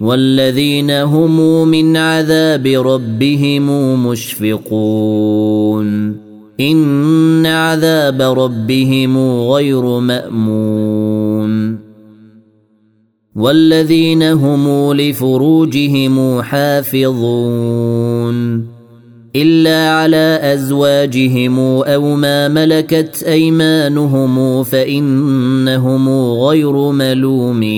والذين هم من عذاب ربهم مشفقون. إن عذاب ربهم غير مأمون. والذين هم لفروجهم حافظون. إلا على أزواجهم أو ما ملكت أيمانهم فإنهم غير ملومين.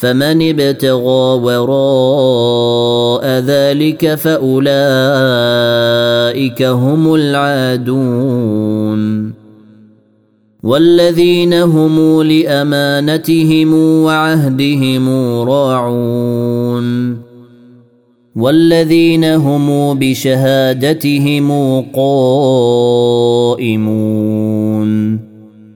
فمن ابتغى وراء ذلك فأولئك هم العادون. والذين هم لأمانتهم وعهدهم راعون. والذين هم بشهادتهم قائمون.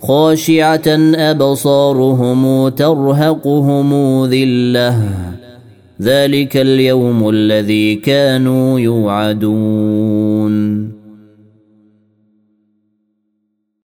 خاشعة أبصارهم ترهقهم ذلة. ذلك اليوم الذي كانوا يوعدون.